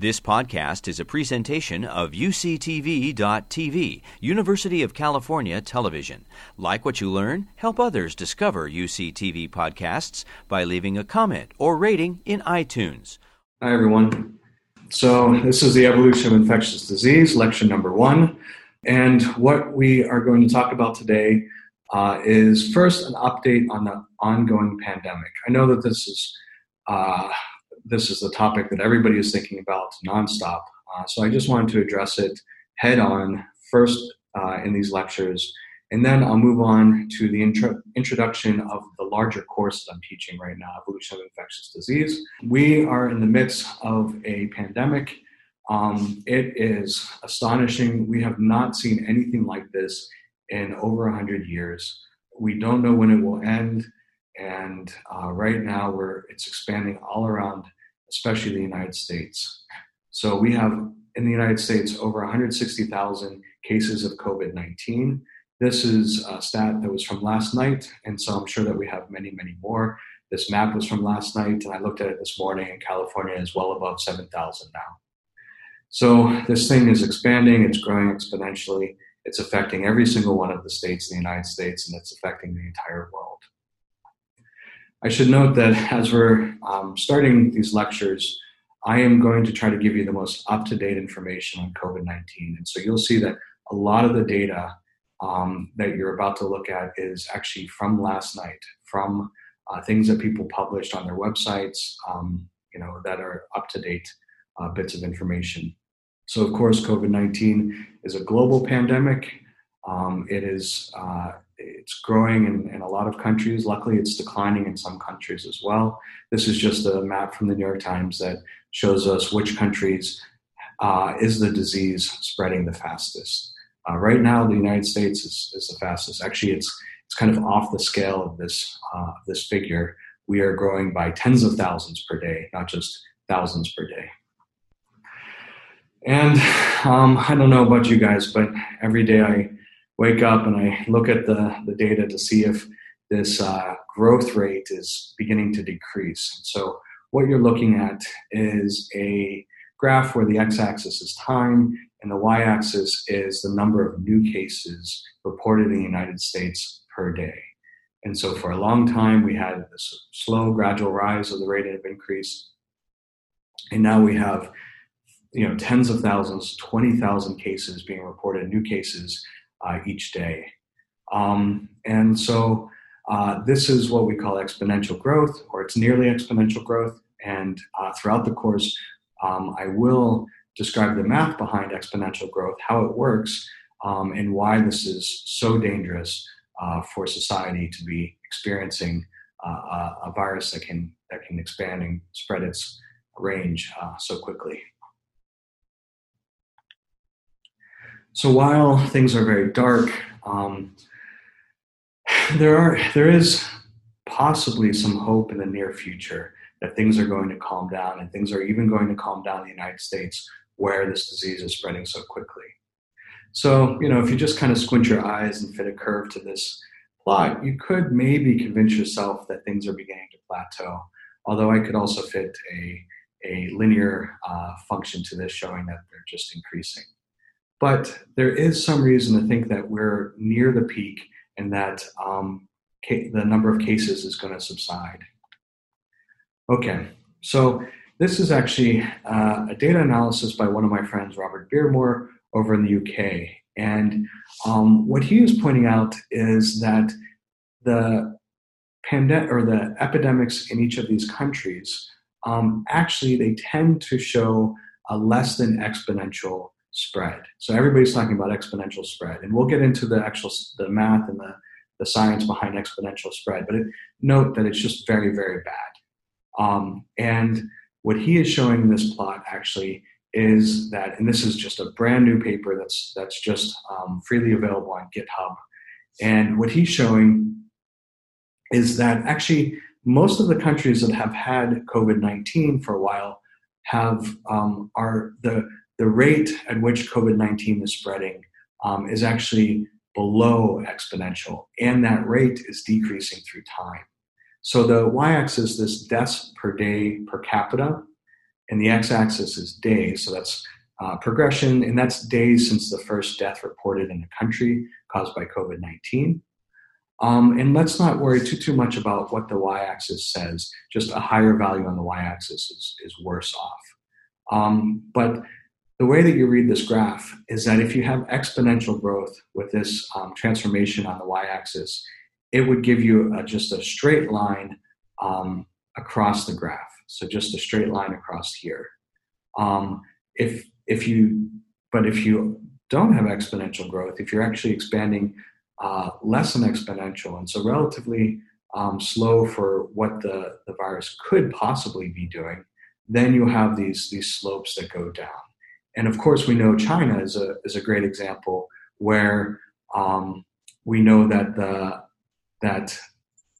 This podcast is a presentation of UCTV.tv, University of California Television. Like what you learn, help others discover UCTV podcasts by leaving a comment or rating in iTunes. Hi, everyone. So, this is the evolution of infectious disease, lecture number one. And what we are going to talk about today uh, is first an update on the ongoing pandemic. I know that this is uh, this is the topic that everybody is thinking about nonstop. Uh, so I just wanted to address it head on first uh, in these lectures, and then I'll move on to the intro- introduction of the larger course that I'm teaching right now, Evolution of Infectious Disease. We are in the midst of a pandemic. Um, it is astonishing. We have not seen anything like this in over 100 years. We don't know when it will end. And uh, right now, we're, it's expanding all around especially the United States. So we have in the United States over 160,000 cases of COVID 19. This is a stat that was from last night, and so I'm sure that we have many, many more. This map was from last night, and I looked at it this morning, and California is well above 7,000 now. So this thing is expanding, it's growing exponentially. It's affecting every single one of the states in the United States, and it's affecting the entire world. I should note that as we're um, starting these lectures, I am going to try to give you the most up to date information on COVID 19. And so you'll see that a lot of the data um, that you're about to look at is actually from last night, from uh, things that people published on their websites, um, you know, that are up to date uh, bits of information. So, of course, COVID 19 is a global pandemic. Um, it is uh, it's growing in, in, a lot of countries. Luckily, it's declining in some countries as well. This is just a map from the New York Times that shows us which countries uh, is the disease spreading the fastest. Uh, right now, the United States is, is, the fastest. Actually, it's it's kind of off the scale of this uh, this figure. We are growing by tens of thousands per day, not just thousands per day. And um, I don't know about you guys, but every day I wake up and I look at the, the data to see if this uh, growth rate is beginning to decrease. So, what you're looking at is a graph where the x axis is time and the y axis is the number of new cases reported in the United States per day. And so, for a long time, we had this slow, gradual rise of the rate of increase. And now we have you know tens of thousands 20,000 cases being reported new cases uh, each day. Um, and so uh, this is what we call exponential growth, or it's nearly exponential growth. And uh, throughout the course, um, I will describe the math behind exponential growth, how it works, um, and why this is so dangerous uh, for society to be experiencing uh, a virus that can that can expand and spread its range uh, so quickly. So while things are very dark, um, there are there is possibly some hope in the near future that things are going to calm down and things are even going to calm down in the United States where this disease is spreading so quickly. So, you know, if you just kind of squint your eyes and fit a curve to this plot, you could maybe convince yourself that things are beginning to plateau. Although I could also fit a, a linear uh, function to this showing that they're just increasing. But there is some reason to think that we're near the peak and that um, ca- the number of cases is going to subside. Okay, so this is actually uh, a data analysis by one of my friends, Robert Beardmore, over in the UK. And um, what he is pointing out is that the pandemic or the epidemics in each of these countries um, actually they tend to show a less than exponential spread. So everybody's talking about exponential spread, and we'll get into the actual the math and the the science behind exponential spread. But it, note that it's just very very bad. Um, and what he is showing in this plot actually is that, and this is just a brand new paper that's that's just um, freely available on GitHub. And what he's showing is that actually most of the countries that have had COVID nineteen for a while have um, are the the rate at which COVID 19 is spreading um, is actually below exponential, and that rate is decreasing through time. So the y axis, is this deaths per day per capita, and the x-axis is days. So that's uh, progression, and that's days since the first death reported in the country caused by COVID-19. Um, and let's not worry too too much about what the y-axis says. Just a higher value on the y-axis is, is worse off. Um, but the way that you read this graph is that if you have exponential growth with this um, transformation on the y-axis, it would give you a, just a straight line um, across the graph. So just a straight line across here. Um, if if you but if you don't have exponential growth, if you're actually expanding uh, less than exponential, and so relatively um, slow for what the, the virus could possibly be doing, then you have these these slopes that go down. And of course, we know China is a is a great example where um, we know that the that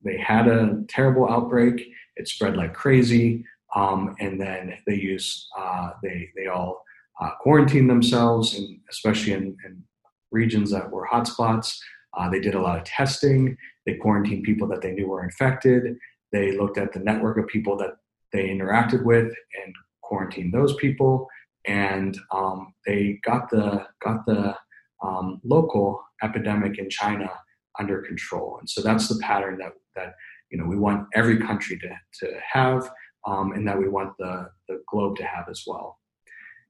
they had a terrible outbreak. It spread like crazy, um, and then they used uh, they they all uh, quarantined themselves, and especially in, in regions that were hotspots. Uh, they did a lot of testing. They quarantined people that they knew were infected. They looked at the network of people that they interacted with and quarantined those people. And um, they got the got the um, local epidemic in China under control. And so that's the pattern that that you know we want every country to to have, um, and that we want the the globe to have as well.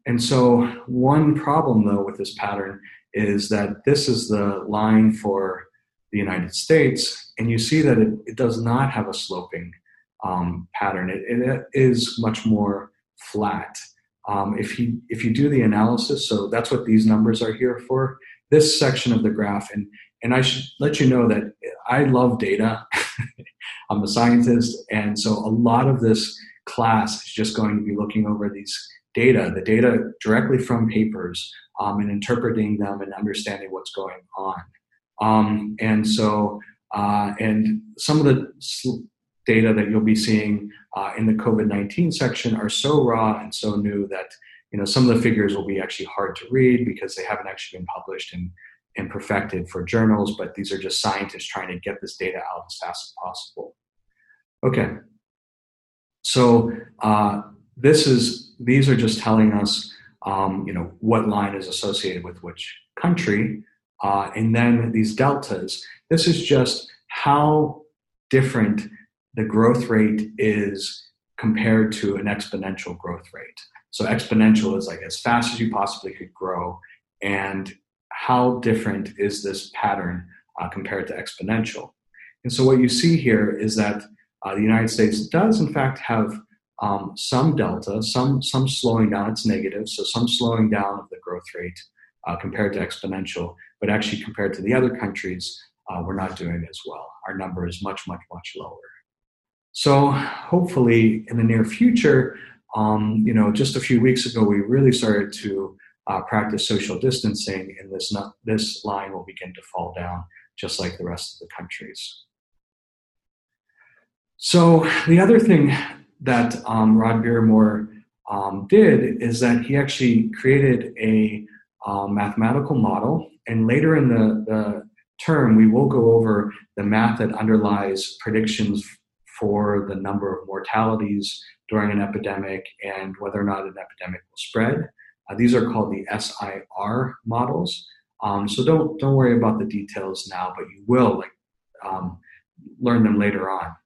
And so one problem though with this pattern is that this is the line for the United States, and you see that it, it does not have a sloping um, pattern. It, it is much more flat. Um, if you if you do the analysis, so that's what these numbers are here for. This section of the graph, and and I should let you know that I love data. I'm a scientist, and so a lot of this class is just going to be looking over these data, the data directly from papers, um, and interpreting them and understanding what's going on. Um, and so, uh, and some of the data that you'll be seeing uh, in the COVID 19 section are so raw and so new that you know some of the figures will be actually hard to read because they haven't actually been published and, and perfected for journals, but these are just scientists trying to get this data out as fast as possible. Okay, so uh, this is these are just telling us um, you know what line is associated with which country uh, and then these deltas this is just how different the growth rate is compared to an exponential growth rate so exponential is like as fast as you possibly could grow and how different is this pattern uh, compared to exponential and so what you see here is that uh, the united states does in fact have um, some delta, some some slowing down. It's negative, so some slowing down of the growth rate uh, compared to exponential. But actually, compared to the other countries, uh, we're not doing as well. Our number is much, much, much lower. So hopefully, in the near future, um, you know, just a few weeks ago, we really started to uh, practice social distancing, and this not, this line will begin to fall down, just like the rest of the countries. So the other thing that um, Rod Beardmore um, did is that he actually created a um, mathematical model, and later in the, the term, we will go over the math that underlies predictions for the number of mortalities during an epidemic and whether or not an epidemic will spread. Uh, these are called the SIR models. Um, so don't don't worry about the details now, but you will like um, learn them later on.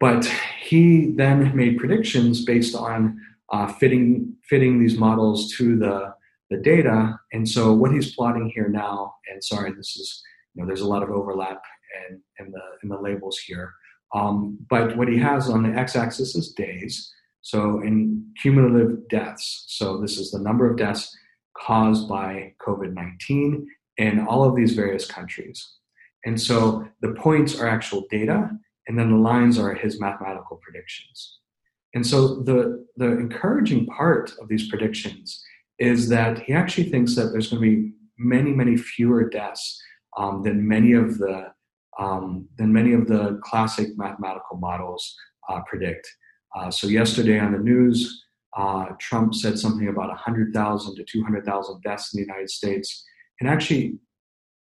But he then made predictions based on uh, fitting fitting these models to the the data. And so what he's plotting here now, and sorry, this is you know there's a lot of overlap in, in the in the labels here. Um, but what he has on the x-axis is days. So in cumulative deaths, so this is the number of deaths caused by COVID-19 in all of these various countries. And so the points are actual data, and then the lines are his mathematical predictions. And so the, the encouraging part of these predictions is that he actually thinks that there's going to be many, many fewer deaths um, than many of the um, than many of the classic mathematical models uh, predict. Uh, so yesterday on the news, uh, Trump said something about 100,000 to 200,000 deaths in the United States. And actually,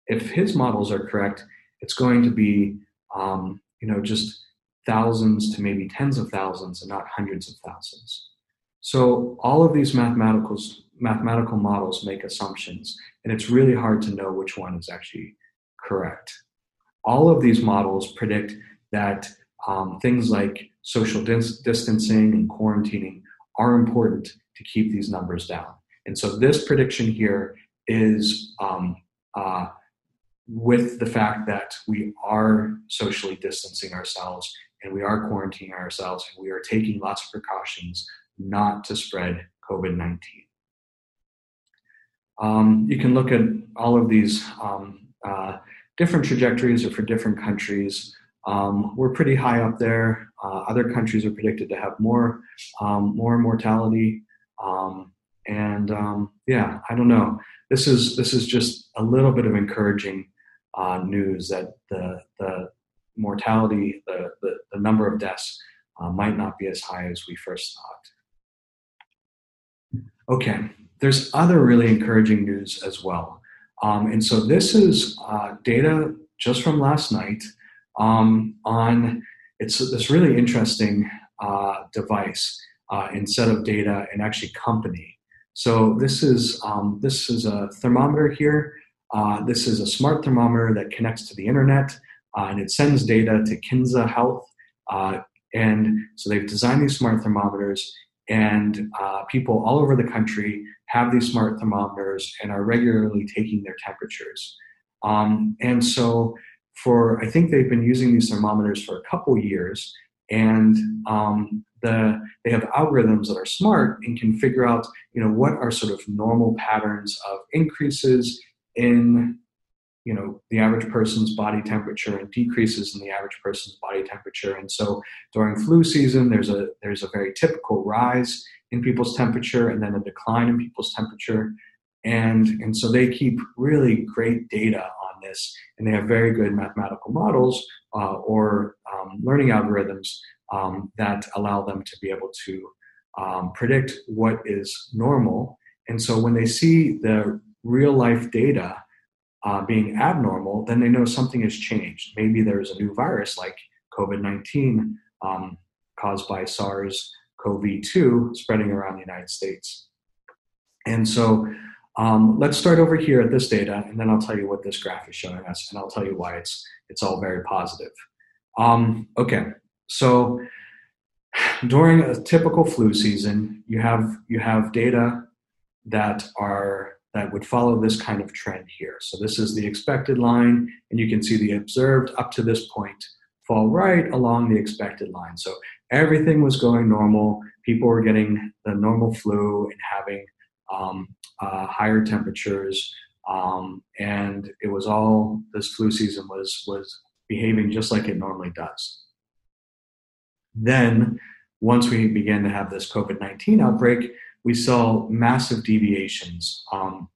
if his models are correct, it's going to be um, you know, just thousands to maybe tens of thousands and not hundreds of thousands. So all of these mathematical mathematical models make assumptions, and it's really hard to know which one is actually correct. All of these models predict that um, things like social dis- distancing and quarantining are important to keep these numbers down. And so this prediction here is um, uh, with the fact that we are socially distancing ourselves and we are quarantining ourselves and we are taking lots of precautions not to spread COVID 19. Um, you can look at all of these um, uh, different trajectories or for different countries. Um, we're pretty high up there. Uh, other countries are predicted to have more, um, more mortality. Um, and um, yeah, I don't know. This is this is just a little bit of encouraging uh, news that the the mortality, the the, the number of deaths uh, might not be as high as we first thought. Okay, there's other really encouraging news as well. Um, and so this is uh, data just from last night um, on it's this really interesting uh, device uh, instead of data and actually company. So this is um, this is a thermometer here. Uh, this is a smart thermometer that connects to the internet uh, and it sends data to Kinsa Health. Uh, and so they've designed these smart thermometers and people all over the country have these smart thermometers and are regularly taking their temperatures. Um, and so, for I think they've been using these thermometers for a couple years, and um, the they have algorithms that are smart and can figure out you know what are sort of normal patterns of increases in you know the average person's body temperature and decreases in the average person's body temperature. And so during flu season there's a there's a very typical rise in people's temperature and then a decline in people's temperature. And and so they keep really great data on this and they have very good mathematical models uh, or um, learning algorithms um, that allow them to be able to um, predict what is normal. And so when they see the real life data uh, being abnormal, then they know something has changed. Maybe there's a new virus like COVID 19 um, caused by SARS CoV 2 spreading around the United States. And so um, let's start over here at this data, and then I'll tell you what this graph is showing us, and I'll tell you why it's, it's all very positive. Um, okay, so during a typical flu season, you have, you have data that are that would follow this kind of trend here. So this is the expected line, and you can see the observed up to this point fall right along the expected line. So everything was going normal. People were getting the normal flu and having um, uh, higher temperatures, um, and it was all this flu season was was behaving just like it normally does. Then, once we began to have this COVID nineteen outbreak, we saw massive deviations um,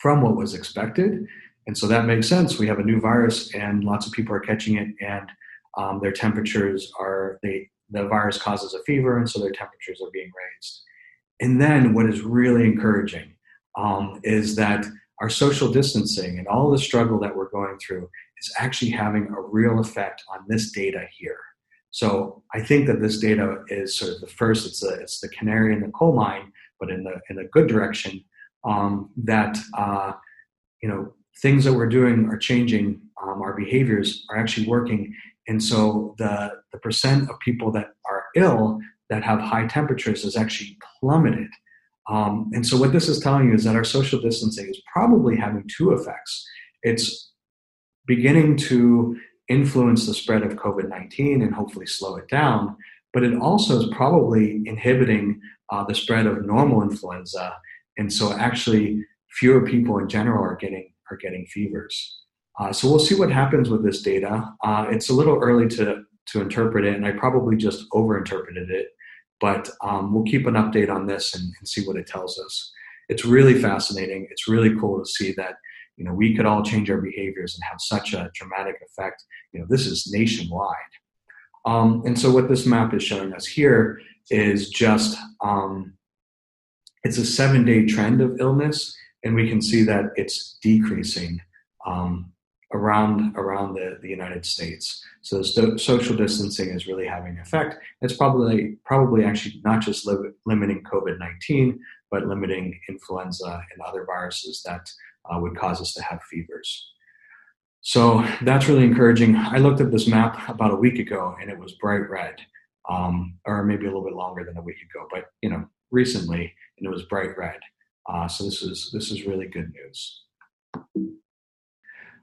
from what was expected. And so that makes sense. We have a new virus, and lots of people are catching it, and um, their temperatures are they the virus causes a fever, and so their temperatures are being raised. And then what is really encouraging um, is that our social distancing and all the struggle that we're going through is actually having a real effect on this data here. So I think that this data is sort of the first. It's the it's the canary in the coal mine, but in the in a good direction. Um, that uh, you know things that we're doing are changing. Um, our behaviors are actually working, and so the the percent of people that are ill that have high temperatures has actually plummeted. Um, and so what this is telling you is that our social distancing is probably having two effects. It's beginning to influence the spread of COVID 19 and hopefully slow it down. But it also is probably inhibiting uh, the spread of normal influenza. And so actually fewer people in general are getting are getting fevers. Uh, so we'll see what happens with this data. Uh, it's a little early to to interpret it, and I probably just overinterpreted it. But um, we'll keep an update on this and, and see what it tells us. It's really fascinating. It's really cool to see that you know we could all change our behaviors and have such a dramatic effect you know this is nationwide um, and so what this map is showing us here is just um, it's a seven day trend of illness and we can see that it's decreasing um, around around the, the United States. So social distancing is really having an effect. It's probably probably actually not just li- limiting COVID nineteen, but limiting influenza and other viruses that uh, would cause us to have fevers. So that's really encouraging. I looked at this map about a week ago, and it was bright red, um, or maybe a little bit longer than a week ago, but you know, recently, and it was bright red. Uh, so this is this is really good news.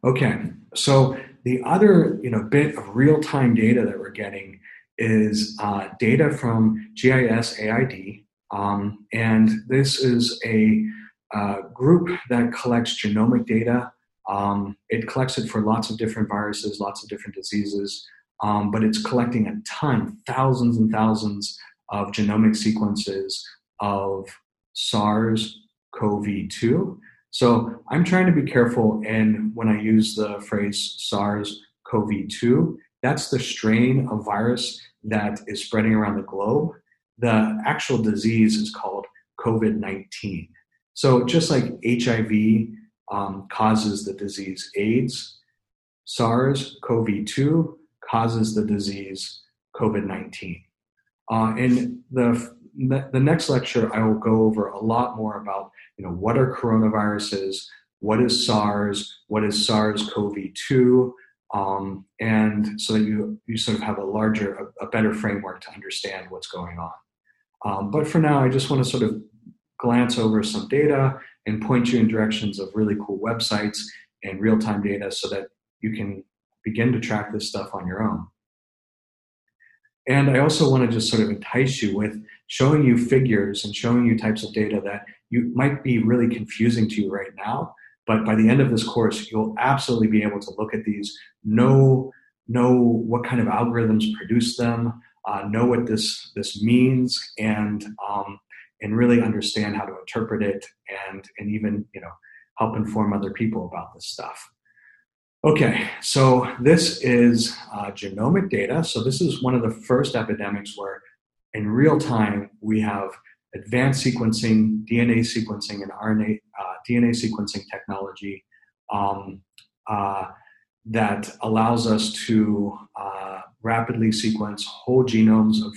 Okay, so the other you know bit of real time data that we're getting is uh, data from GISAID, um, and this is a group that collects genomic data. Um, it collects it for lots of different viruses, lots of different diseases, um, but it's collecting a ton, thousands and thousands of genomic sequences of SARS CoV 2 so I'm trying to be careful, and when I use the phrase SARS-CoV-2, that's the strain of virus that is spreading around the globe. The actual disease is called COVID-19. So just like HIV um, causes the disease AIDS, SARS-CoV-2 causes the disease COVID-19. Uh, in the the next lecture, I will go over a lot more about you know, what are coronaviruses? What is SARS? What is SARS-CoV-2? Um, and so that you you sort of have a larger, a, a better framework to understand what's going on. Um, but for now, I just want to sort of glance over some data and point you in directions of really cool websites and real-time data so that you can begin to track this stuff on your own. And I also want to just sort of entice you with showing you figures and showing you types of data that you might be really confusing to you right now. But by the end of this course, you'll absolutely be able to look at these, know know what kind of algorithms produce them, uh, know what this this means, and um, and really understand how to interpret it, and and even you know help inform other people about this stuff. Okay, so this is uh, genomic data. So this is one of the first epidemics where, in real time, we have advanced sequencing, DNA sequencing, and RNA uh, DNA sequencing technology um, uh, that allows us to uh, rapidly sequence whole genomes of,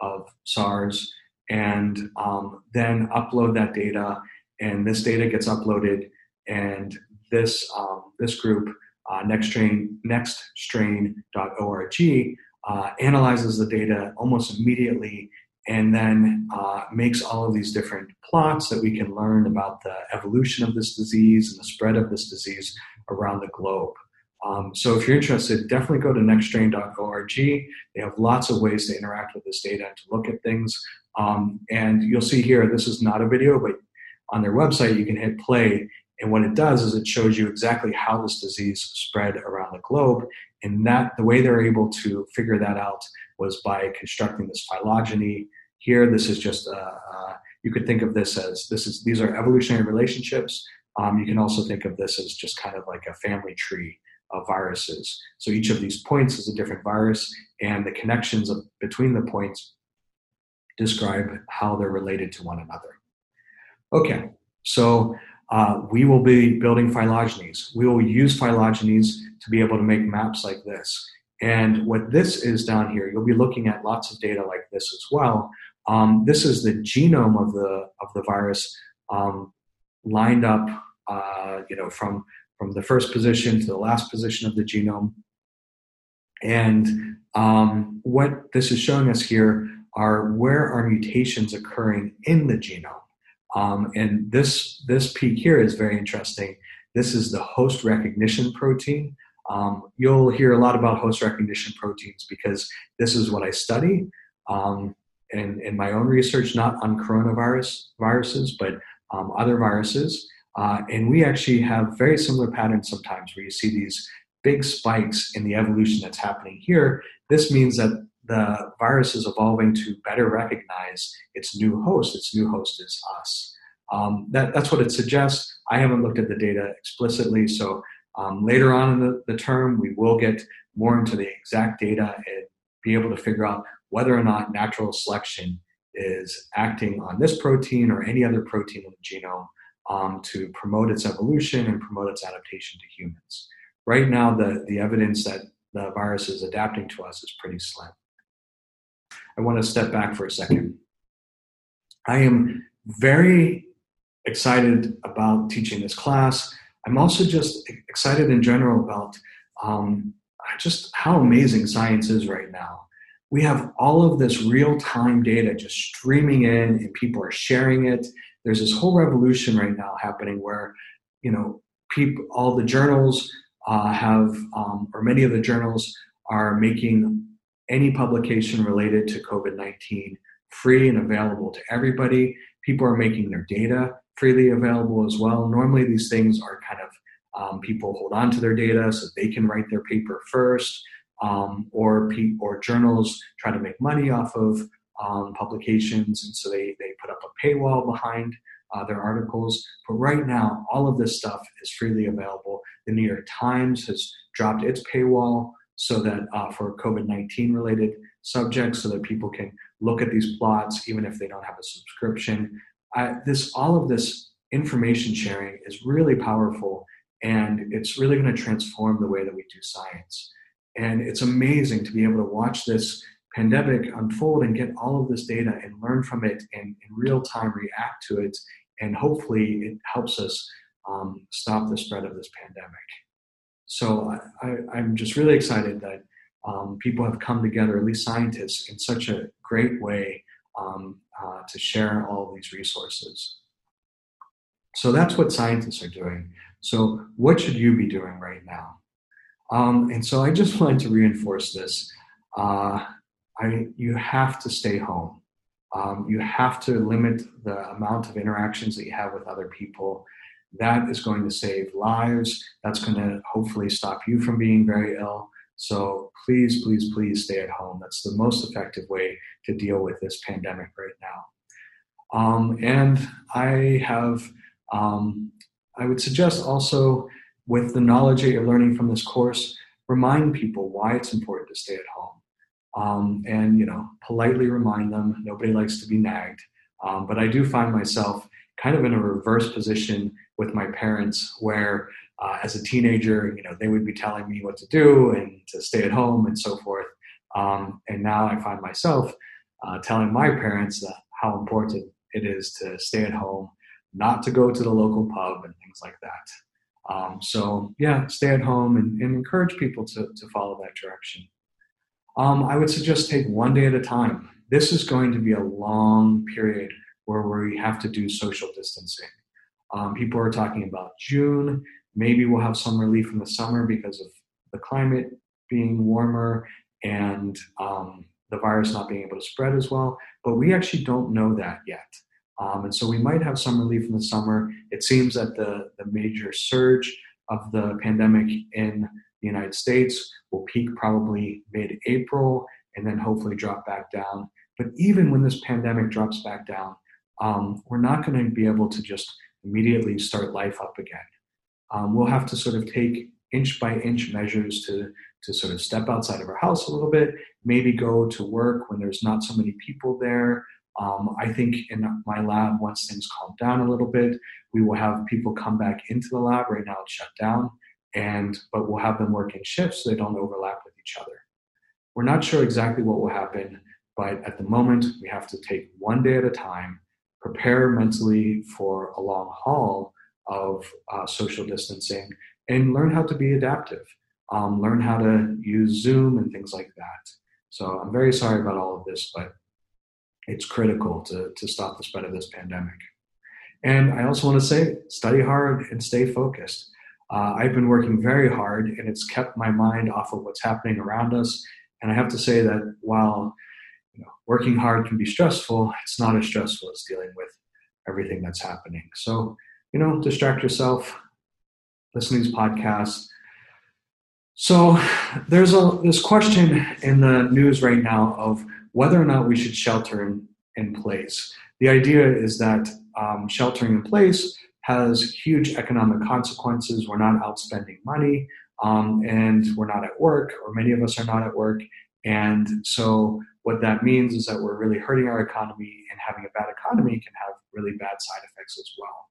of SARS and um, then upload that data. And this data gets uploaded, and this um, this group uh, nextstrain, nextstrain.org uh, analyzes the data almost immediately and then uh, makes all of these different plots that we can learn about the evolution of this disease and the spread of this disease around the globe. Um, so if you're interested, definitely go to nextstrain.org. They have lots of ways to interact with this data and to look at things. Um, and you'll see here, this is not a video, but on their website, you can hit play and what it does is it shows you exactly how this disease spread around the globe. And that the way they're able to figure that out was by constructing this phylogeny. Here, this is just uh, uh, you could think of this as this is these are evolutionary relationships. Um, you can also think of this as just kind of like a family tree of viruses. So each of these points is a different virus, and the connections of, between the points describe how they're related to one another. Okay, so uh, we will be building phylogenies. We will use phylogenies to be able to make maps like this. And what this is down here, you'll be looking at lots of data like this as well. Um, this is the genome of the of the virus um, lined up, uh, you know, from from the first position to the last position of the genome. And um, what this is showing us here are where are mutations occurring in the genome. Um, and this, this peak here is very interesting. This is the host recognition protein. Um, you'll hear a lot about host recognition proteins because this is what I study um, in, in my own research, not on coronavirus viruses, but um, other viruses. Uh, and we actually have very similar patterns sometimes where you see these big spikes in the evolution that's happening here. This means that the virus is evolving to better recognize its new host. Its new host is us. Um, that, that's what it suggests. I haven't looked at the data explicitly, so um, later on in the, the term, we will get more into the exact data and be able to figure out whether or not natural selection is acting on this protein or any other protein in the genome um, to promote its evolution and promote its adaptation to humans. right now the, the evidence that the virus is adapting to us is pretty slim. I want to step back for a second. I am very excited about teaching this class. I'm also just excited in general about um, just how amazing science is right now. We have all of this real time data just streaming in, and people are sharing it. There's this whole revolution right now happening where, you know, people, all the journals uh, have, um, or many of the journals are making any publication related to COVID 19 free and available to everybody. People are making their data freely available as well. Normally, these things are kind of um, people hold on to their data so they can write their paper first, um, or pe- or journals try to make money off of um, publications, and so they they put up a paywall behind uh, their articles. But right now, all of this stuff is freely available. The New York Times has dropped its paywall so that uh, for COVID 19 related subjects, so that people can look at these plots even if they don't have a subscription. This all of this information sharing is really powerful and it's really going to transform the way that we do science. And it's amazing to be able to watch this pandemic unfold and get all of this data and learn from it and in real time react to it. And hopefully, it helps us um, stop the spread of this pandemic. So I, am just really excited that um, people have come together, at least scientists, in such a great way um, uh, to share all of these resources. So that's what scientists are doing. So, what should you be doing right now? Um, and so, I just wanted to reinforce this. Uh, I, you have to stay home. Um, you have to limit the amount of interactions that you have with other people. That is going to save lives. That's going to hopefully stop you from being very ill. So please, please, please stay at home. That's the most effective way to deal with this pandemic right now. Um, and I have um, I would suggest also, with the knowledge that you're learning from this course, remind people why it's important to stay at home. Um, and, you know, politely remind them. Nobody likes to be nagged. Um, but I do find myself kind of in a reverse position with my parents where uh, as a teenager, you know, they would be telling me what to do and to stay at home and so forth. Um, and now I find myself uh, telling my parents how important it is to stay at home not to go to the local pub and things like that. Um, so yeah, stay at home and, and, encourage people to, to follow that direction. Um, I would suggest take one day at a time. This is going to be a long period where we have to do social distancing. Um, people are talking about June. Maybe we'll have some relief in the summer because of the climate being warmer and um, the virus not being able to spread as well. But we actually don't know that yet. Um, and so we might have some relief in the summer. It seems that the, the major surge of the pandemic in the United States will peak probably mid April and then hopefully drop back down. But even when this pandemic drops back down, um, we're not going to be able to just immediately start life up again. Um, we'll have to sort of take inch by inch measures to, to sort of step outside of our house a little bit, maybe go to work when there's not so many people there, um, I think in my lab, once things calm down a little bit, we will have people come back into the lab. Right now, it's shut down, and but we'll have them work in shifts so they don't overlap with each other. We're not sure exactly what will happen, but at the moment, we have to take one day at a time, prepare mentally for a long haul of uh, social distancing, and learn how to be adaptive. Um, learn how to use Zoom and things like that. So I'm very sorry about all of this, but it's critical to, to stop the spread of this pandemic. And I also want to say, study hard and stay focused. Uh, I've been working very hard, and it's kept my mind off of what's happening around us. And I have to say that while you know, working hard can be stressful, it's not as stressful as dealing with everything that's happening. So, you know, distract yourself, listen to these podcasts. So, there's a this question in the news right now of whether or not we should shelter in, in place. The idea is that um, sheltering in place has huge economic consequences. We're not outspending money, um, and we're not at work, or many of us are not at work. And so, what that means is that we're really hurting our economy, and having a bad economy can have really bad side effects as well.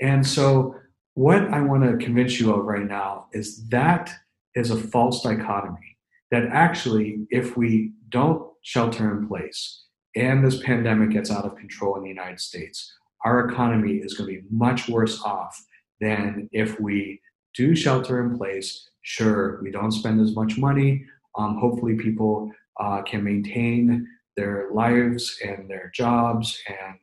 And so, what I want to convince you of right now is that is a false dichotomy. That actually, if we don't shelter in place and this pandemic gets out of control in the United States, our economy is going to be much worse off than if we do shelter in place. Sure, we don't spend as much money. Um, hopefully, people uh, can maintain their lives and their jobs, and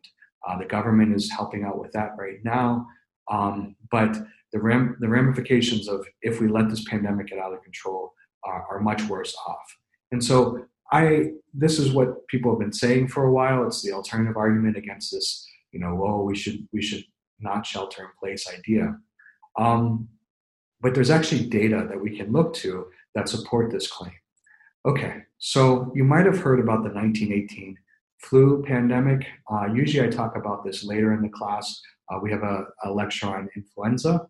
uh, the government is helping out with that right now. Um, but the, ram- the ramifications of if we let this pandemic get out of control are, are much worse off. And so, I this is what people have been saying for a while. It's the alternative argument against this, you know, oh, we should we should not shelter in place idea. Um, but there's actually data that we can look to that support this claim. Okay, so you might have heard about the 1918 flu pandemic. Uh, usually I talk about this later in the class. Uh, we have a, a, lecture on influenza.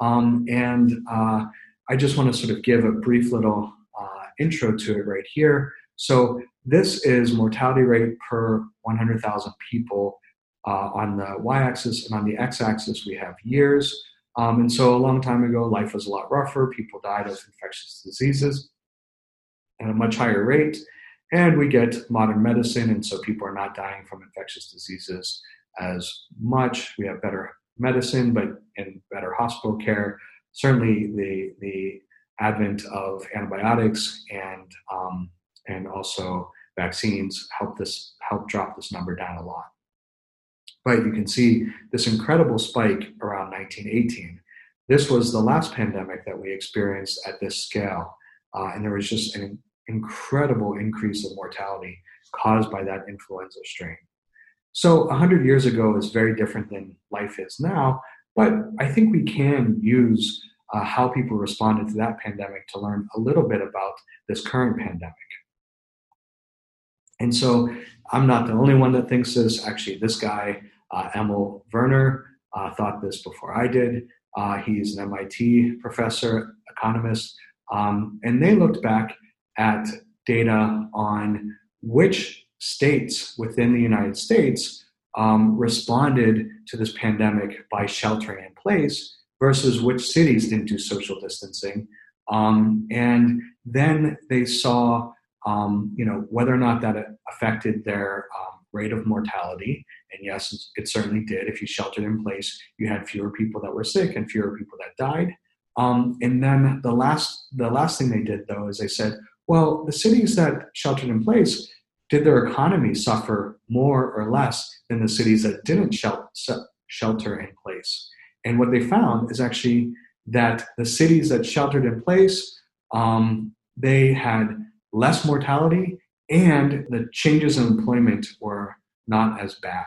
Um, and uh, I just want to sort of give a brief little uh, intro to it right here. So this is mortality rate per 100,000 people uh, on the y-axis, and on the x-axis we have years. Um, and so a long time ago, life was a lot rougher. People died of infectious diseases at a much higher rate. And we get modern medicine, and so people are not dying from infectious diseases as much. We have better medicine, but in better hospital care. Certainly, the the advent of antibiotics and um, and also vaccines help this help drop this number down a lot. But you can see this incredible spike around 1918. This was the last pandemic that we experienced at this scale. Uh, and there was just an incredible increase of mortality caused by that influenza strain. So 100 years ago is very different than life is now, but I think we can use uh, how people responded to that pandemic to learn a little bit about this current pandemic. And so I'm not the only one that thinks this. Actually, this guy, Emil Verner uh, thought this before I did. Uh, he's an MIT professor, economist, um, and they looked back at data on which states within the United States um, responded to this pandemic by sheltering in place versus which cities didn't do social distancing. Um, and then they saw um, you know, whether or not that affected their um, rate of mortality. And yes, it certainly did. If you sheltered in place, you had fewer people that were sick and fewer people that died. Um, and then the last, the last thing they did though is they said, well, the cities that sheltered in place did their economy suffer more or less than the cities that didn't shelter in place. And what they found is actually that the cities that sheltered in place, um, they had less mortality, and the changes in employment were not as bad.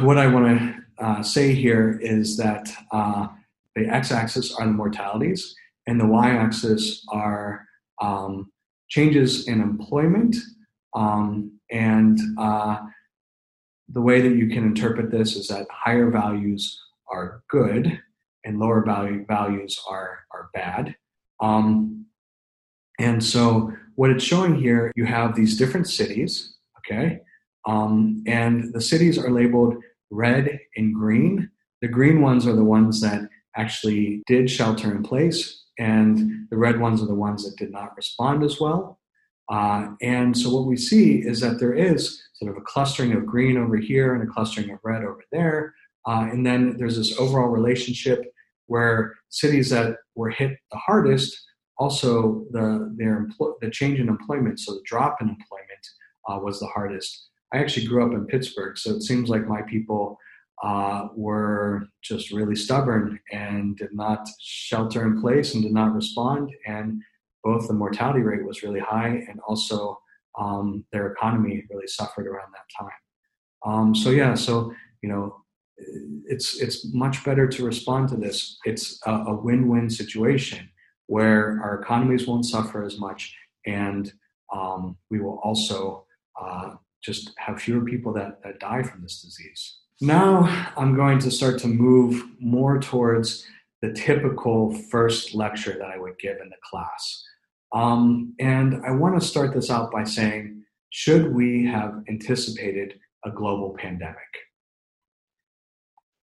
What I want to uh, say here is that uh, the x axis are the mortalities, and the y axis are um, changes in employment. Um, and uh, the way that you can interpret this is that higher values are good and lower value values are, are bad. Um, and so what it's showing here, you have these different cities, okay? Um, and the cities are labeled red and green. The green ones are the ones that actually did shelter in place, and the red ones are the ones that did not respond as well. Uh, and so what we see is that there is sort of a clustering of green over here and a clustering of red over there. Uh, and then there's this overall relationship where cities that were hit the hardest also the their empl- the change in employment, so the drop in employment uh, was the hardest. I actually grew up in Pittsburgh, so it seems like my people uh, were just really stubborn and did not shelter in place and did not respond. And both the mortality rate was really high, and also um, their economy really suffered around that time. Um, so yeah, so you know, it's it's much better to respond to this. It's a, a win-win situation where our economies won't suffer as much, and um, we will also uh, just have fewer people that, that die from this disease. Now I'm going to start to move more towards the typical first lecture that I would give in the class. Um, and I want to start this out by saying, should we have anticipated a global pandemic?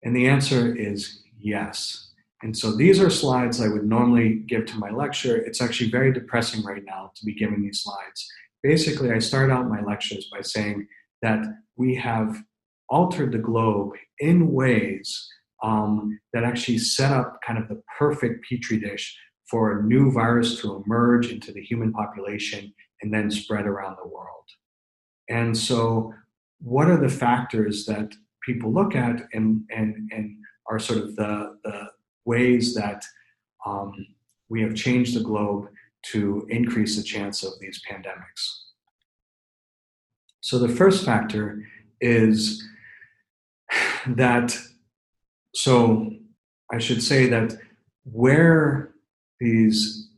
And the answer is yes. And so these are slides I would normally give to my lecture. It's actually very depressing right now to be giving these slides. Basically, I start out my lectures by saying that we have altered the globe in ways um, that actually set up kind of the perfect petri dish for a new virus to emerge into the human population and then spread around the world. And so, what are the factors that people look at and, and, and are sort of the, the ways that um, we have changed the globe to increase the chance of these pandemics? So, the first factor is that, so I should say that where these,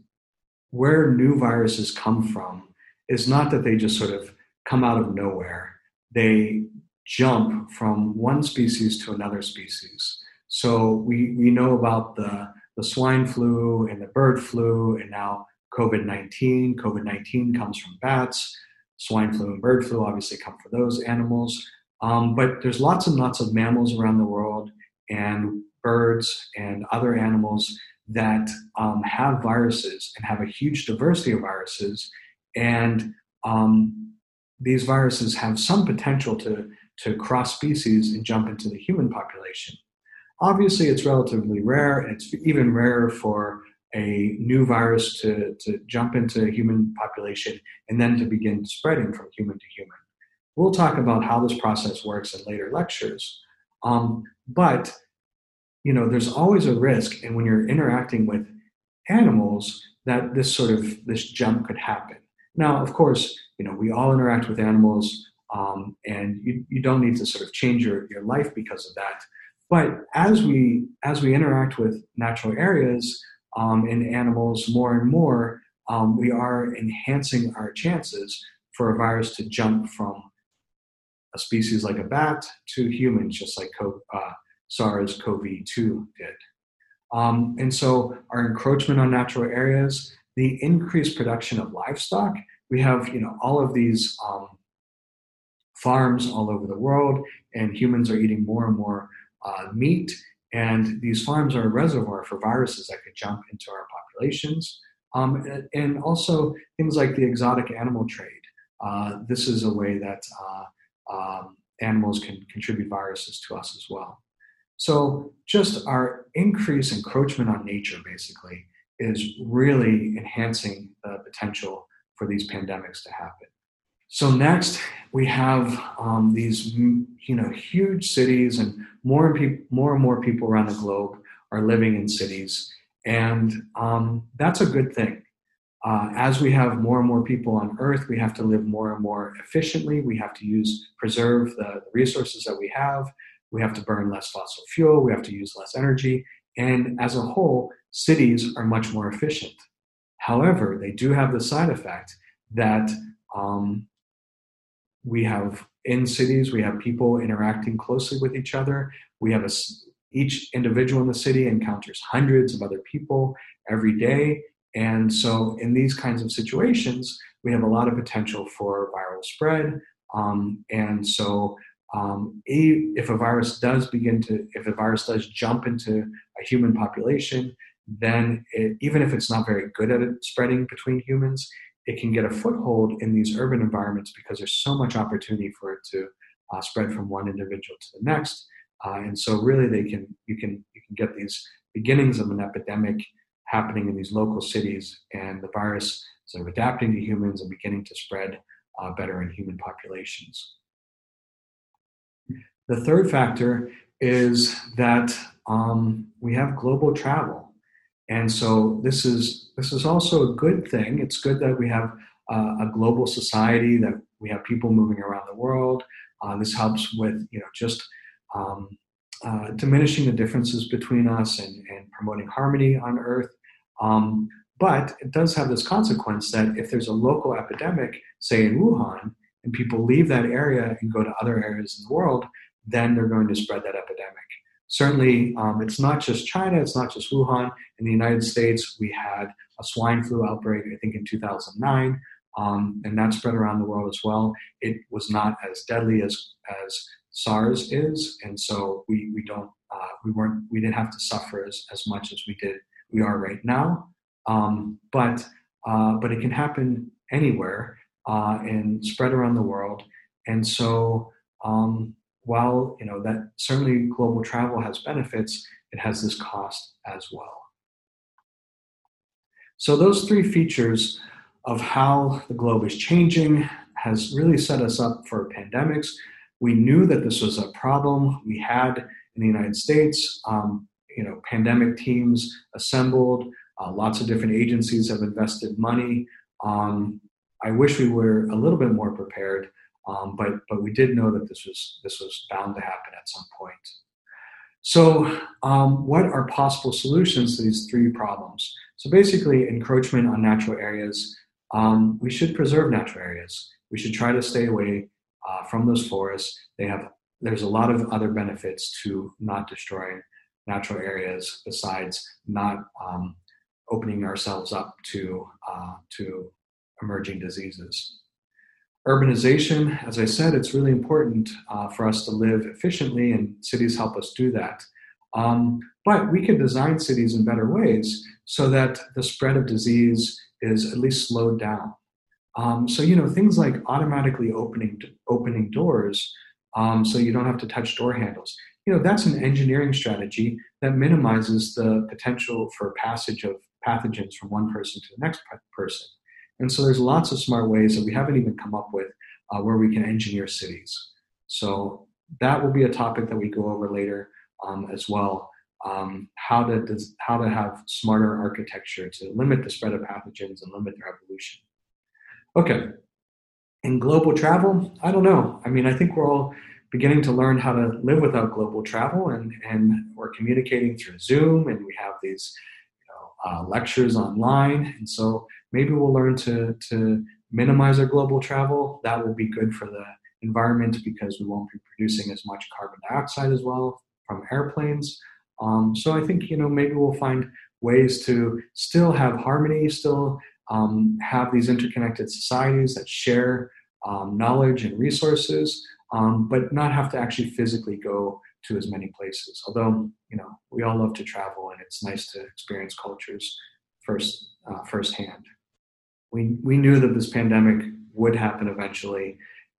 where new viruses come from is not that they just sort of come out of nowhere. They jump from one species to another species. So we, we know about the, the swine flu and the bird flu and now COVID 19. COVID 19 comes from bats. Swine flu and bird flu obviously come from those animals. Um, but there's lots and lots of mammals around the world and birds and other animals that um, have viruses and have a huge diversity of viruses. And um, these viruses have some potential to, to cross species and jump into the human population. Obviously, it's relatively rare, it's even rarer for a new virus to, to jump into a human population and then to begin spreading from human to human. We'll talk about how this process works in later lectures. Um, but you know, there's always a risk, and when you're interacting with animals, that this sort of this jump could happen. Now, of course, you know, we all interact with animals, um, and you, you don't need to sort of change your, your life because of that. But as we as we interact with natural areas um, and animals more and more, um, we are enhancing our chances for a virus to jump from a species like a bat to humans, just like uh, SARS-CoV-2 did. Um, and so, our encroachment on natural areas, the increased production of livestock, we have you know all of these um, farms all over the world, and humans are eating more and more uh, meat. And these farms are a reservoir for viruses that could jump into our populations. Um, and also things like the exotic animal trade. Uh, this is a way that uh, um, animals can contribute viruses to us as well. So, just our increased encroachment on nature basically is really enhancing the potential for these pandemics to happen. So next, we have um, these you know huge cities, and more and pe- more and more people around the globe are living in cities, and um, that's a good thing. Uh, as we have more and more people on Earth, we have to live more and more efficiently. We have to use preserve the resources that we have. We have to burn less fossil fuel. We have to use less energy, and as a whole, cities are much more efficient. However, they do have the side effect that um, we have in cities we have people interacting closely with each other. We have a, each individual in the city encounters hundreds of other people every day, and so in these kinds of situations, we have a lot of potential for viral spread. Um, and so um, if a virus does begin to, if a virus does jump into a human population, then it, even if it's not very good at spreading between humans, it can get a foothold in these urban environments because there's so much opportunity for it to uh, spread from one individual to the next. Uh, and so really they can you can you can get these beginnings of an epidemic happening in these local cities and the virus sort of adapting to humans and beginning to spread uh, better in human populations. The third factor is that um, we have global travel. And so this is this is also a good thing. It's good that we have uh, a global society that we have people moving around the world. Uh, this helps with you know just um, uh, diminishing the differences between us and, and promoting harmony on Earth. Um, but it does have this consequence that if there's a local epidemic, say in Wuhan, and people leave that area and go to other areas in the world, then they're going to spread that epidemic certainly um, it's not just China, it's not just Wuhan. In the United States, we had a swine flu outbreak, I think in 2009, um, and that spread around the world as well. It was not as deadly as, as SARS is, and so we we don't uh, we weren't we didn't have to suffer as, as much as we did we are right now. Um, but uh, but it can happen anywhere uh, and spread around the world. And so um, while you know that certainly global travel has benefits, it has this cost as well. So those three features of how the globe is changing has really set us up for pandemics. We knew that this was a problem. We had in the United States, um, you know, pandemic teams assembled. Uh, lots of different agencies have invested money. Um, I wish we were a little bit more prepared, um, but but we did know that this was this was bound to happen at some point. So, um, what are possible solutions to these three problems? So, basically, encroachment on natural areas. Um, we should preserve natural areas. We should try to stay away uh, from those forests. They have there's a lot of other benefits to not destroying natural areas besides not um, opening ourselves up to uh, to emerging diseases. Urbanization, as I said, it's really important uh, for us to live efficiently, and cities help us do that. Um, but we can design cities in better ways so that the spread of disease is at least slowed down. Um, so you know things like automatically opening opening doors, um, so you don't have to touch door handles. You know that's an engineering strategy that minimizes the potential for passage of pathogens from one person to the next person. And so there's lots of smart ways that we haven't even come up with uh, where we can engineer cities. So that will be a topic that we go over later um, as well. Um, how to how to have smarter architecture to limit the spread of pathogens and limit their evolution. Okay, in global travel, I don't know. I mean, I think we're all beginning to learn how to live without global travel, and and we're communicating through Zoom, and we have these you know, uh, lectures online, and so maybe we'll learn to, to minimize our global travel. That will be good for the environment because we won't be producing as much carbon dioxide as well from airplanes. Um, so I think you know maybe we'll find ways to still have harmony, still um, have these interconnected societies that share um, knowledge and resources, um, but not have to actually physically go to as many places. Although you know we all love to travel, and it's nice to experience cultures first uh, firsthand we we knew that this pandemic would happen eventually,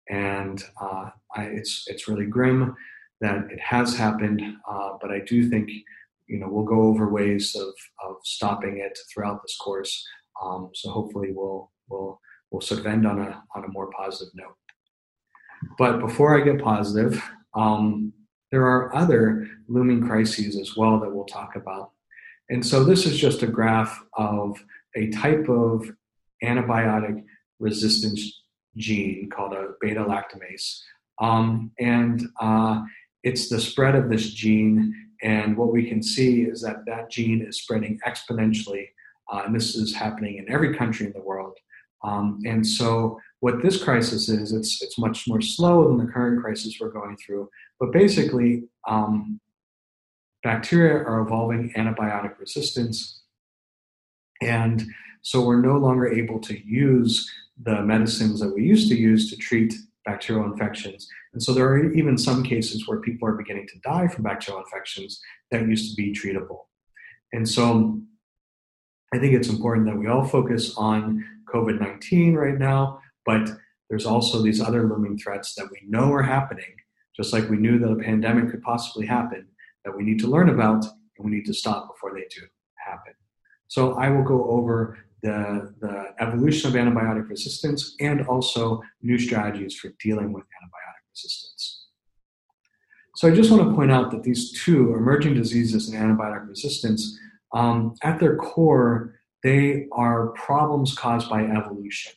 and uh, I, it's it's really grim that it has happened. Uh, but I do think you know we'll go over ways of of stopping it throughout this course. Um, so hopefully we'll we'll we'll sort of end on a on a more positive note. But before I get positive, um, there are other looming crises as well that we'll talk about. And so this is just a graph of a type of antibiotic resistance gene called a beta lactamase. Um, and uh, it's the spread of this gene. And what we can see is that that gene is spreading exponentially. Uh, and this is happening in every country in the world. Um, and so, what this crisis is, it's, it's much more slow than the current crisis we're going through. But basically, um, bacteria are evolving antibiotic resistance. And so we're no longer able to use the medicines that we used to use to treat bacterial infections. And so there are even some cases where people are beginning to die from bacterial infections that used to be treatable. And so I think it's important that we all focus on COVID 19 right now, but there's also these other looming threats that we know are happening, just like we knew that a pandemic could possibly happen, that we need to learn about and we need to stop before they do happen. So I will go over the, the evolution of antibiotic resistance and also new strategies for dealing with antibiotic resistance. So I just want to point out that these two, emerging diseases and antibiotic resistance, um, at their core, they are problems caused by evolution.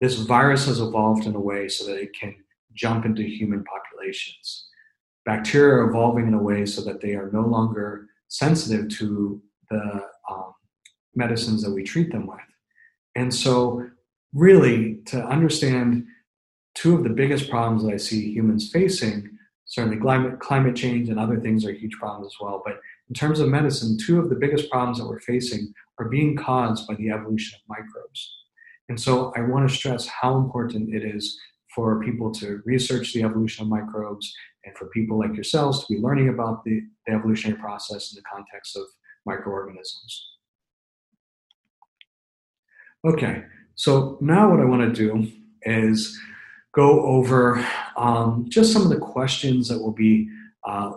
This virus has evolved in a way so that it can jump into human populations. Bacteria are evolving in a way so that they are no longer sensitive to the um, medicines that we treat them with. And so, really, to understand two of the biggest problems that I see humans facing, certainly climate, climate change and other things are huge problems as well. But in terms of medicine, two of the biggest problems that we're facing are being caused by the evolution of microbes. And so I want to stress how important it is for people to research the evolution of microbes and for people like yourselves to be learning about the, the evolutionary process in the context of microorganisms. Okay, so now what I want to do is go over um, just some of the questions that we'll be uh,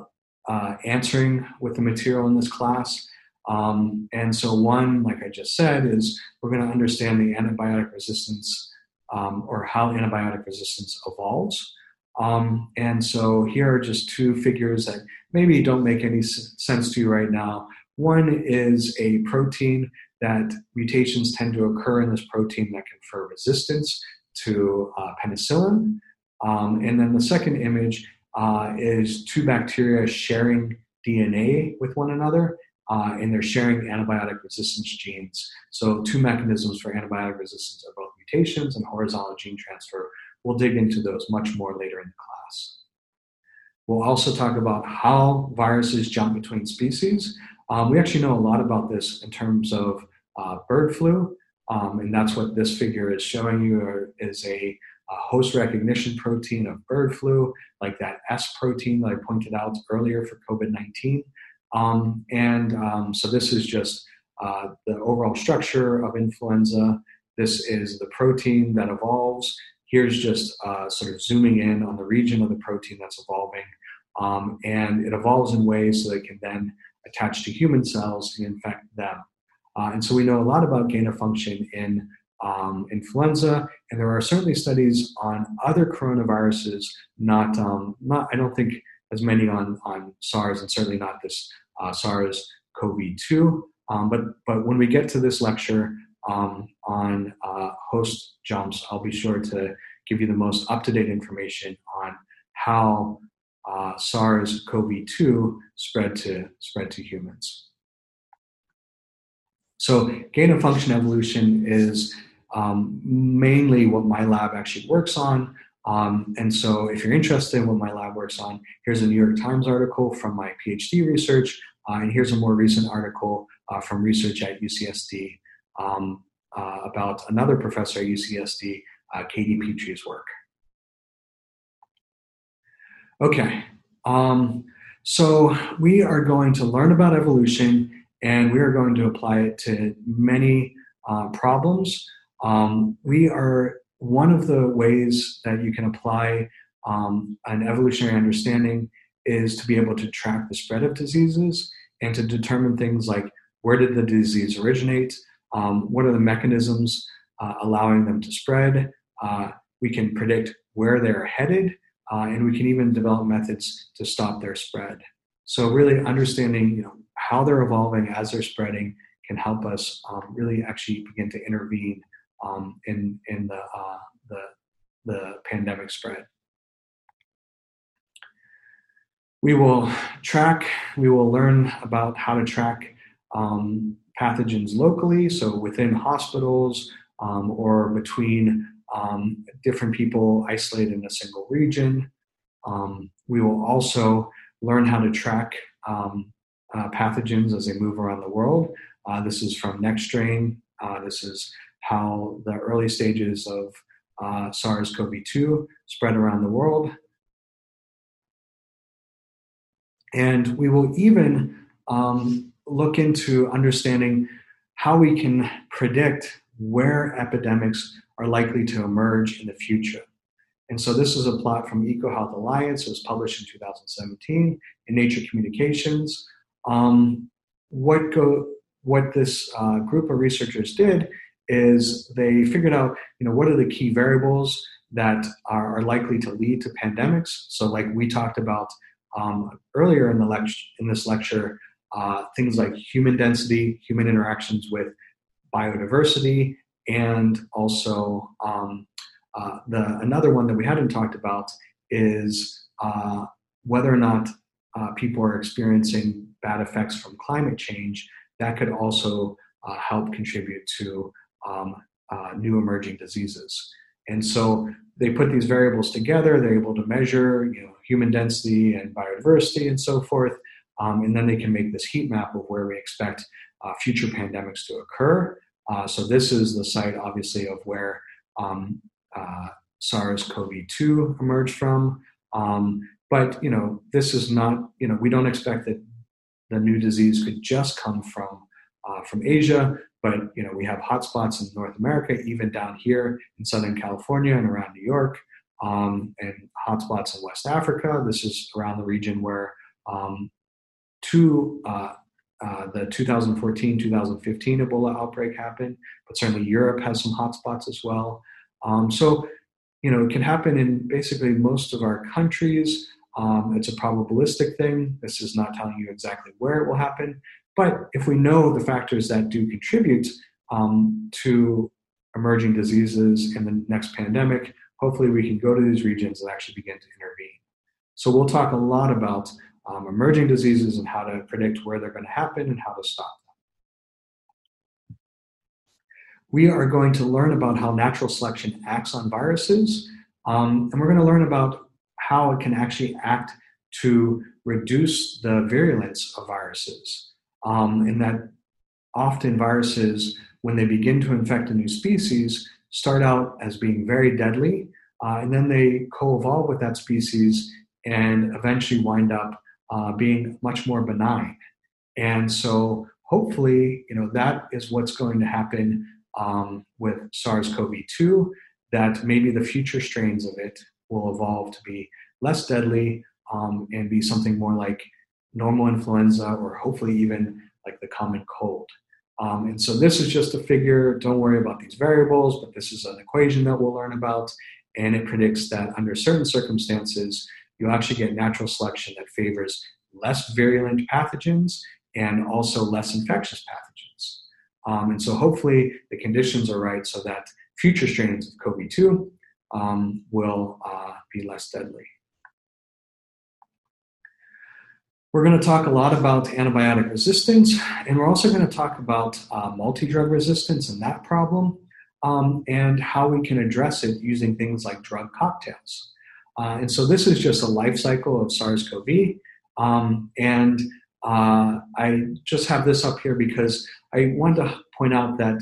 uh, answering with the material in this class. Um, and so, one, like I just said, is we're going to understand the antibiotic resistance um, or how antibiotic resistance evolves. Um, and so, here are just two figures that maybe don't make any sense to you right now. One is a protein that mutations tend to occur in this protein that confer resistance to uh, penicillin. Um, and then the second image uh, is two bacteria sharing DNA with one another, uh, and they're sharing antibiotic resistance genes. So, two mechanisms for antibiotic resistance are both mutations and horizontal gene transfer. We'll dig into those much more later in the class. We'll also talk about how viruses jump between species. Um, we actually know a lot about this in terms of uh, bird flu, um, and that's what this figure is showing you is a, a, host recognition protein of bird flu, like that S protein that I pointed out earlier for COVID-19. Um, and um, so this is just uh, the overall structure of influenza. This is the protein that evolves. Here's just uh, sort of zooming in on the region of the protein that's evolving. Um, and it evolves in ways so that it can then attach to human cells and infect them. Uh, and so we know a lot about gain of function in um, influenza, and there are certainly studies on other coronaviruses, not, um, not I don't think as many on, on SARS, and certainly not this uh, SARS-CoV-2. Um, but, but when we get to this lecture um, on uh, host jumps, I'll be sure to give you the most up-to-date information on how uh, SARS-CoV-2 spread to spread to humans. So gain of function evolution is um, mainly what my lab actually works on. Um, and so if you're interested in what my lab works on, here's a New York Times article from my PhD research, uh, and here's a more recent article uh, from research at UCSD um, uh, about another professor at UCSD, uh, Katie Petrie's work. Okay, um, so we are going to learn about evolution and we are going to apply it to many uh, problems. Um, we are one of the ways that you can apply um, an evolutionary understanding is to be able to track the spread of diseases and to determine things like where did the disease originate, um, what are the mechanisms uh, allowing them to spread. Uh, we can predict where they're headed, uh, and we can even develop methods to stop their spread. So really understanding, you know, how they're evolving as they're spreading can help us um, really actually begin to intervene um, in in the, uh, the the pandemic spread. We will track. We will learn about how to track um, pathogens locally, so within hospitals um, or between um, different people isolated in a single region. Um, we will also learn how to track um, uh, pathogens as they move around the world. Uh, this is from NextStrain. Uh, this is how the early stages of uh, SARS CoV 2 spread around the world. And we will even um, look into understanding how we can predict where epidemics are likely to emerge in the future. And so this is a plot from EcoHealth Alliance. It was published in 2017 in Nature Communications. Um, what go what this uh, group of researchers did is they figured out you know what are the key variables that are, are likely to lead to pandemics. So like we talked about um, earlier in the lecture in this lecture, uh, things like human density, human interactions with biodiversity, and also um, uh, the another one that we hadn't talked about is uh, whether or not uh, people are experiencing bad effects from climate change, that could also uh, help contribute to um, uh, new emerging diseases. And so they put these variables together. They're able to measure, you know, human density and biodiversity and so forth, um, and then they can make this heat map of where we expect uh, future pandemics to occur. Uh, so this is the site, obviously, of where um, uh, SARS-CoV-2 emerged from. Um, but you know, this is not you know we don't expect that the new disease could just come from uh, from Asia, but you know we have hotspots in North America, even down here in Southern California and around New York, um, and hotspots in West Africa. This is around the region where um, two uh, uh, the 2014-2015 Ebola outbreak happened, but certainly Europe has some hotspots as well. Um, so, you know, it can happen in basically most of our countries. Um, it's a probabilistic thing. This is not telling you exactly where it will happen, but if we know the factors that do contribute um, to emerging diseases in the next pandemic, hopefully we can go to these regions and actually begin to intervene. So we'll talk a lot about um, emerging diseases and how to predict where they're going to happen and how to stop them. We are going to learn about how natural selection acts on viruses, um, and we're going to learn about how it can actually act to reduce the virulence of viruses. Um, and that often viruses, when they begin to infect a new species, start out as being very deadly, uh, and then they co evolve with that species and eventually wind up uh, being much more benign. And so hopefully, you know, that is what's going to happen um, with SARS-CoV-2, that maybe the future strains of it will evolve to be less deadly um, and be something more like normal influenza or hopefully even like the common cold. Um, and so this is just a figure. Don't worry about these variables, but this is an equation that we'll learn about. And it predicts that under certain circumstances, you actually get natural selection that favors less virulent pathogens and also less infectious pathogens. Um, and so hopefully the conditions are right so that future strains of COVID-2 um, will uh, be less deadly. We're going to talk a lot about antibiotic resistance, and we're also going to talk about uh, multi-drug resistance and that problem, um, and how we can address it using things like drug cocktails. Uh, and so this is just a life cycle of SARS-CoV. Um, and uh, I just have this up here because I want to point out that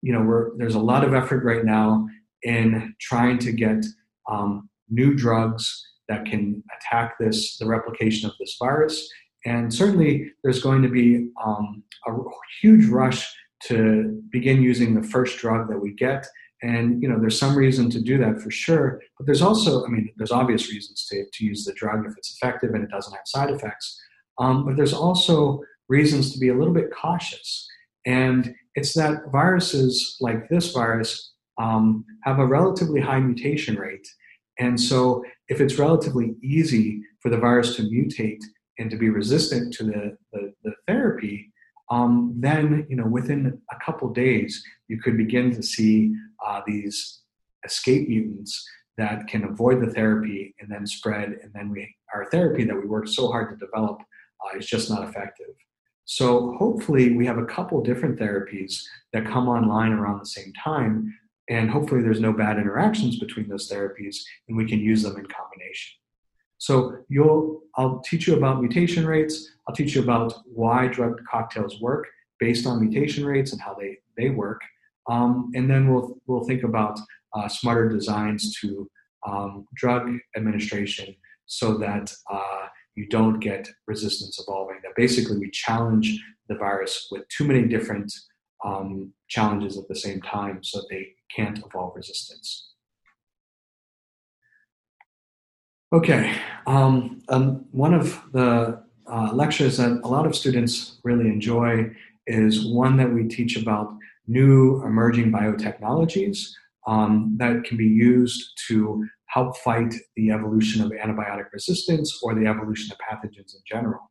you know there's a lot of effort right now in trying to get um, new drugs that can attack this the replication of this virus. And certainly, there's going to be um, a huge rush to begin using the first drug that we get and you know, there's some reason to do that for sure. But there's also, I mean, there's obvious reasons to, to use the drug if it's effective and it doesn't have side effects. Um, but there's also reasons to be a little bit cautious. And it's that viruses like this virus um, have a relatively high mutation rate. And so, if it's relatively easy for the virus to mutate and to be resistant to the, the, the therapy, um, then you know within a couple days you could begin to see uh, these escape mutants that can avoid the therapy and then spread and then we our therapy that we worked so hard to develop uh, is just not effective so hopefully we have a couple different therapies that come online around the same time and hopefully there's no bad interactions between those therapies and we can use them in combination so you'll I'll teach you about mutation rates. I'll teach you about why drug cocktails work based on mutation rates and how they, they work. Um, and then we'll we'll think about uh, smarter designs to um, drug administration so that uh, you don't get resistance evolving. That basically we challenge the virus with too many different um, challenges at the same time so that they can't evolve resistance. Okay, um, um, one of the uh, lectures that a lot of students really enjoy is one that we teach about new emerging biotechnologies um, that can be used to help fight the evolution of antibiotic resistance or the evolution of pathogens in general.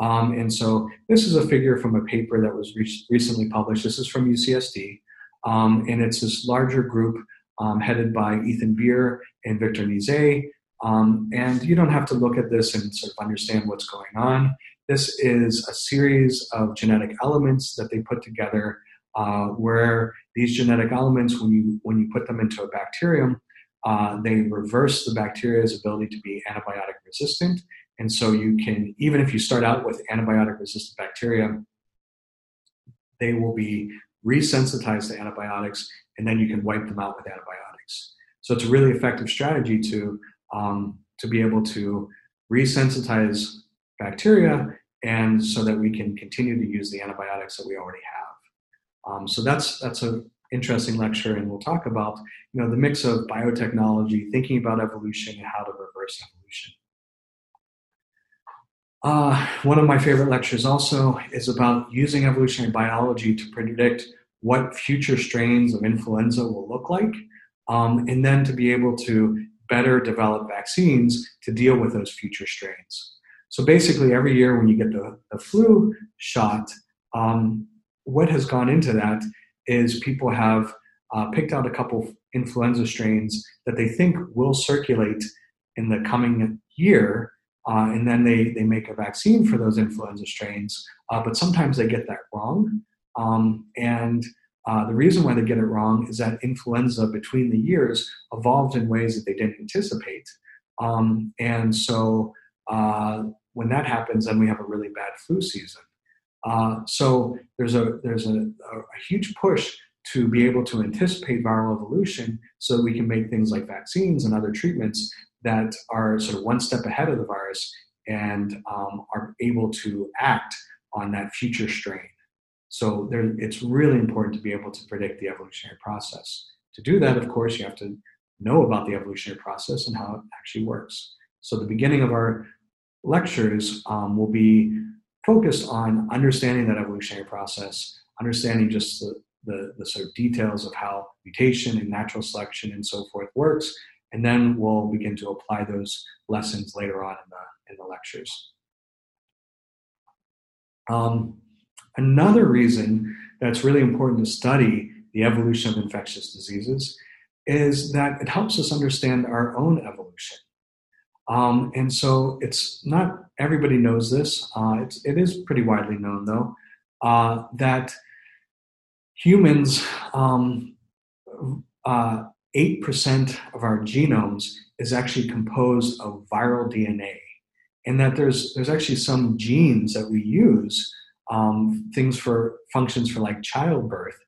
Um, and so this is a figure from a paper that was re- recently published. This is from UCSD, um, and it's this larger group um, headed by Ethan Bier and Victor Nizet um, and you don't have to look at this and sort of understand what's going on. This is a series of genetic elements that they put together uh, where these genetic elements, when you, when you put them into a bacterium, uh, they reverse the bacteria's ability to be antibiotic resistant. And so you can, even if you start out with antibiotic resistant bacteria, they will be resensitized to antibiotics and then you can wipe them out with antibiotics. So it's a really effective strategy to um, to be able to resensitize bacteria, and so that we can continue to use the antibiotics that we already have. Um, so that's that's a interesting lecture, and we'll talk about you know the mix of biotechnology, thinking about evolution, and how to reverse evolution. Uh, one of my favorite lectures also is about using evolutionary biology to predict what future strains of influenza will look like, um, and then to be able to better develop vaccines to deal with those future strains. So basically, every year when you get the, the flu shot, um, what has gone into that is people have uh, picked out a couple influenza strains that they think will circulate in the coming year, uh, and then they, they make a vaccine for those influenza strains. Uh, but sometimes they get that wrong. Um, and uh, the reason why they get it wrong is that influenza between the years evolved in ways that they didn't anticipate. Um, and so uh, when that happens, then we have a really bad flu season. Uh, so there's a there's a, a, a, huge push to be able to anticipate viral evolution so we can make things like vaccines and other treatments that are sort of one step ahead of the virus and um, are able to act on that future strain. So there, it's really important to be able to predict the evolutionary process. To do that, of course, you have to know about the evolutionary process and how it actually works. So the beginning of our lectures um, will be focused on understanding that evolutionary process, understanding just the, the, the, sort of details of how mutation and natural selection and so forth works, and then we'll begin to apply those lessons later on in the, in the lectures. Um, another reason that's really important to study the evolution of infectious diseases is that it helps us understand our own evolution. Um, and so it's not everybody knows this. Uh, it's, it is pretty widely known, though, uh, that humans, um, uh, 8% of our genomes is actually composed of viral DNA. And that there's, there's actually some genes that we use, um, things for functions for like childbirth,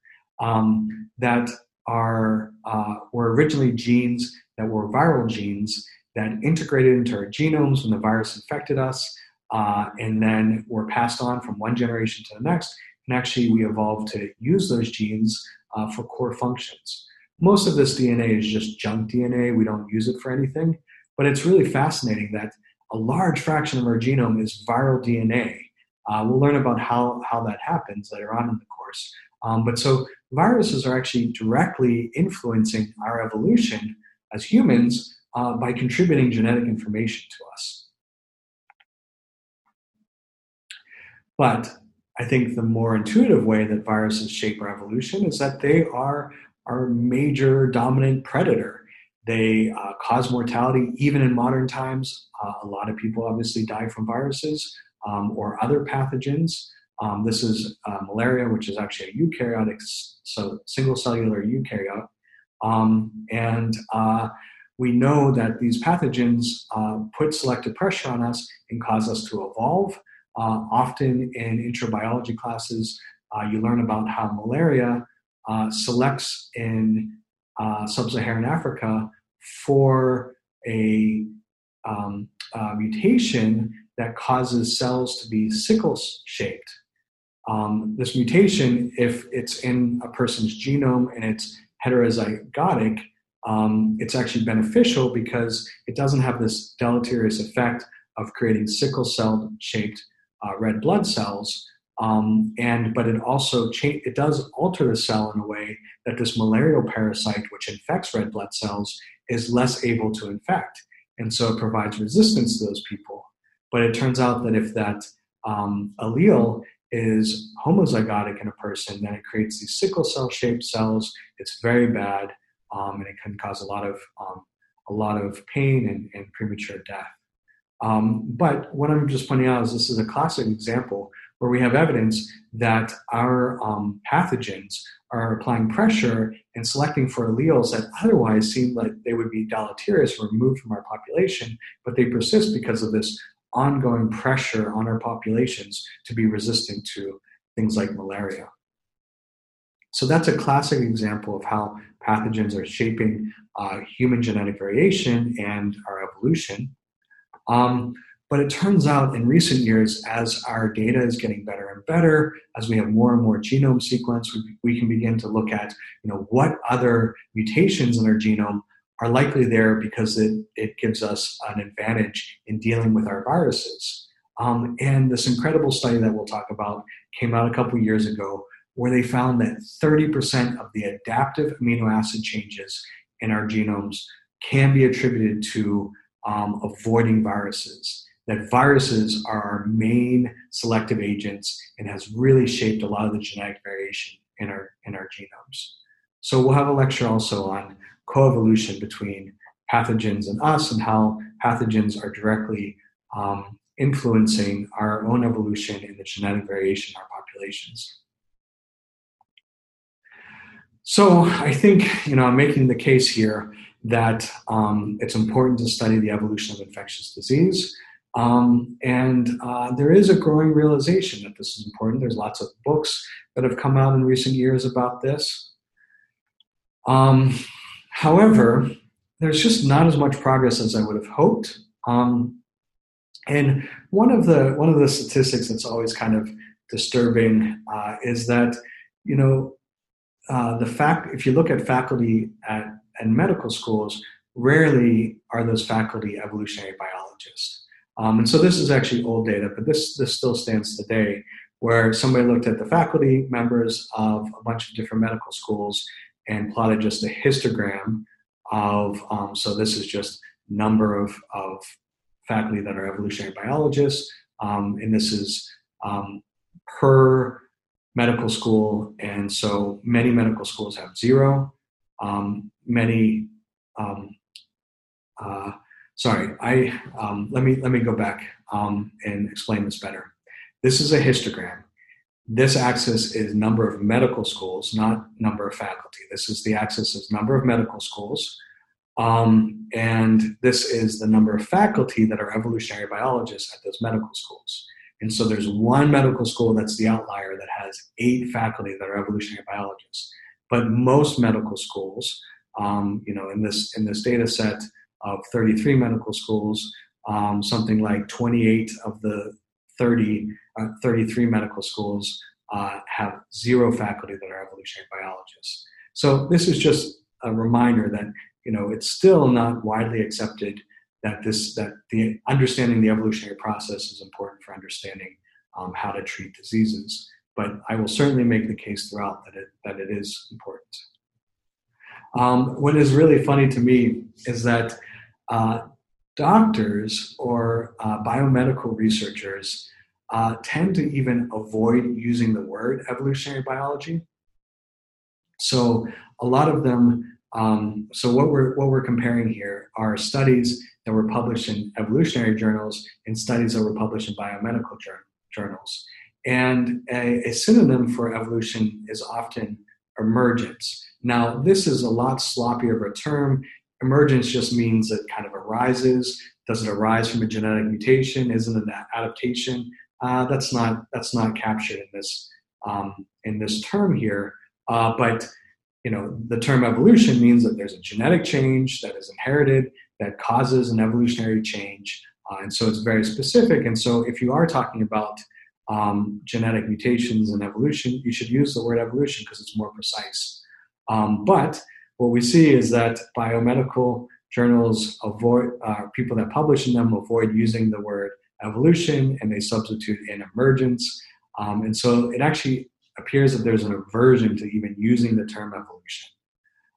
um, that are uh, were originally genes that were viral genes that integrated into our genomes when the virus infected us, uh, and then were passed on from one generation to the next. And actually, we evolved to use those genes uh, for core functions. Most of this DNA is just junk DNA. We don't use it for anything. But it's really fascinating that a large fraction of our genome is viral DNA. Uh, we'll learn about how, how that happens later on in the course. Um, but so viruses are actually directly influencing our evolution as humans uh, by contributing genetic information to us. But I think the more intuitive way that viruses shape our evolution is that they are our major dominant predator. They uh, cause mortality even in modern times. Uh, a lot of people obviously die from viruses um, or other pathogens. Um, this is uh, malaria, which is actually a eukaryotic, so single cellular eukaryote. Um, and uh, we know that these pathogens uh, put selective pressure on us and cause us to evolve. Uh, often in introbiology classes, you learn about how malaria uh, selects in uh, sub Saharan Africa for a um, mutation that causes cells to be sickle shaped. Um, this mutation, if it's in a person's genome and it's heterozygotic, um, it's actually beneficial because it doesn't have this deleterious effect of creating sickle cell shaped uh, red blood cells. Um, and but it also cha- it does alter the cell in a way that this malarial parasite, which infects red blood cells, is less able to infect, and so it provides resistance to those people. But it turns out that if that um, allele is homozygotic in a person, then it creates these sickle cell shaped cells. It's very bad um, and it can cause a lot of um, a lot of pain and, and premature death. Um, but what I'm just pointing out is this is a classic example where we have evidence that our um, pathogens are applying pressure and selecting for alleles that otherwise seem like they would be deleterious or removed from our population, but they persist because of this ongoing pressure on our populations to be resistant to things like malaria. So that's a classic example of how pathogens are shaping uh, human genetic variation and our evolution. Um, but it turns out in recent years, as our data is getting better and better, as we have more and more genome sequence, we, we can begin to look at you know what other mutations in our genome are likely there because it, it gives us an advantage in dealing with our viruses. Um, and this incredible study that we'll talk about came out a couple years ago where they found that 30% of the adaptive amino acid changes in our genomes can be attributed to um, avoiding viruses. That viruses are our main selective agents and has really shaped a lot of the genetic variation in our in our genomes. So we'll have a lecture also on coevolution between pathogens and us and how pathogens are directly um, influencing our own evolution and the genetic variation in our populations. So I think you know I'm making the case here that um, it's important to study the evolution of infectious disease. Um, and uh, there is a growing realization that this is important. There's lots of books that have come out in recent years about this. Um, however, there's just not as much progress as I would have hoped. Um, and one of the one of the statistics that's always kind of disturbing uh, is that you know uh, the fact if you look at faculty at, at medical schools, rarely are those faculty evolutionary biologists. Um, and so this is actually old data, but this this still stands today, where somebody looked at the faculty members of a bunch of different medical schools and plotted just a histogram of um, so this is just number of, of faculty that are evolutionary biologists, um, and this is um, per medical school, and so many medical schools have zero. Um, many, um, uh, sorry, I um, let me let me go back um, and explain this better. This is a histogram. This axis is number of medical schools, not number of faculty. This is the axis of number of medical schools. Um, and this is the number of faculty that are evolutionary biologists at those medical schools. And so there's one medical school that's the outlier that has eight faculty that are evolutionary biologists. But most medical schools, um, you know, in this in this data set of 33 medical schools, um, something like 28 of the 30, uh, 33 medical schools uh, have zero faculty that are evolutionary biologists. So this is just a reminder that you know it's still not widely accepted that this that the understanding the evolutionary process is important for understanding um, how to treat diseases. But I will certainly make the case throughout that it that it is important. Um, what is really funny to me is that uh, doctors or uh, biomedical researchers uh, tend to even avoid using the word evolutionary biology. So a lot of them. Um, so what we're what we're comparing here are studies that were published in evolutionary journals and studies that were published in biomedical journals. And a, a synonym for evolution is often emergence. Now, this is a lot sloppier of a term. Emergence just means it kind of arises. Does it arise from a genetic mutation? Is it an adaptation? Uh, that's not that's not captured in this um, in this term here. Uh, but you know, the term evolution means that there's a genetic change that is inherited that causes an evolutionary change. Uh, and so it's very specific. And so if you are talking about um, genetic mutations and evolution, you should use the word evolution because it's more precise. Um, but what we see is that biomedical journals avoid, uh, people that publish in them avoid using the word evolution and they substitute in emergence. Um, and so it actually appears that there's an aversion to even using the term evolution.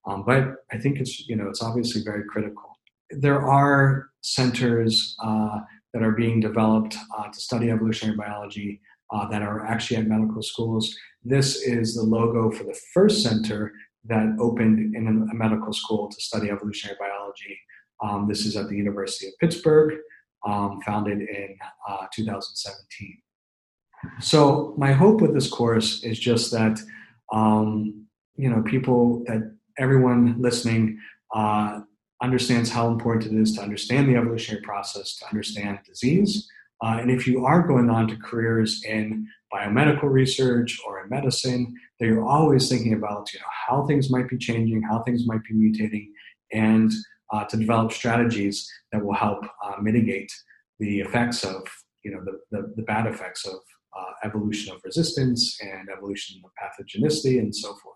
Um, but I think it's, you know, it's obviously very critical there are centers uh, that are being developed uh, to study evolutionary biology uh, that are actually at medical schools. This is the logo for the first center that opened in a medical school to study evolutionary biology. Um, this is at the University of Pittsburgh, um, founded in uh, 2017. So my hope with this course is just that um, you know people that everyone listening uh, understands how important it is to understand the evolutionary process, to understand disease. Uh, and if you are going on to careers in biomedical research or in medicine, that you're always thinking about you know, how things might be changing, how things might be mutating, and uh, to develop strategies that will help uh, mitigate the effects of you know the, the, the bad effects of uh, evolution of resistance and evolution of pathogenicity and so forth.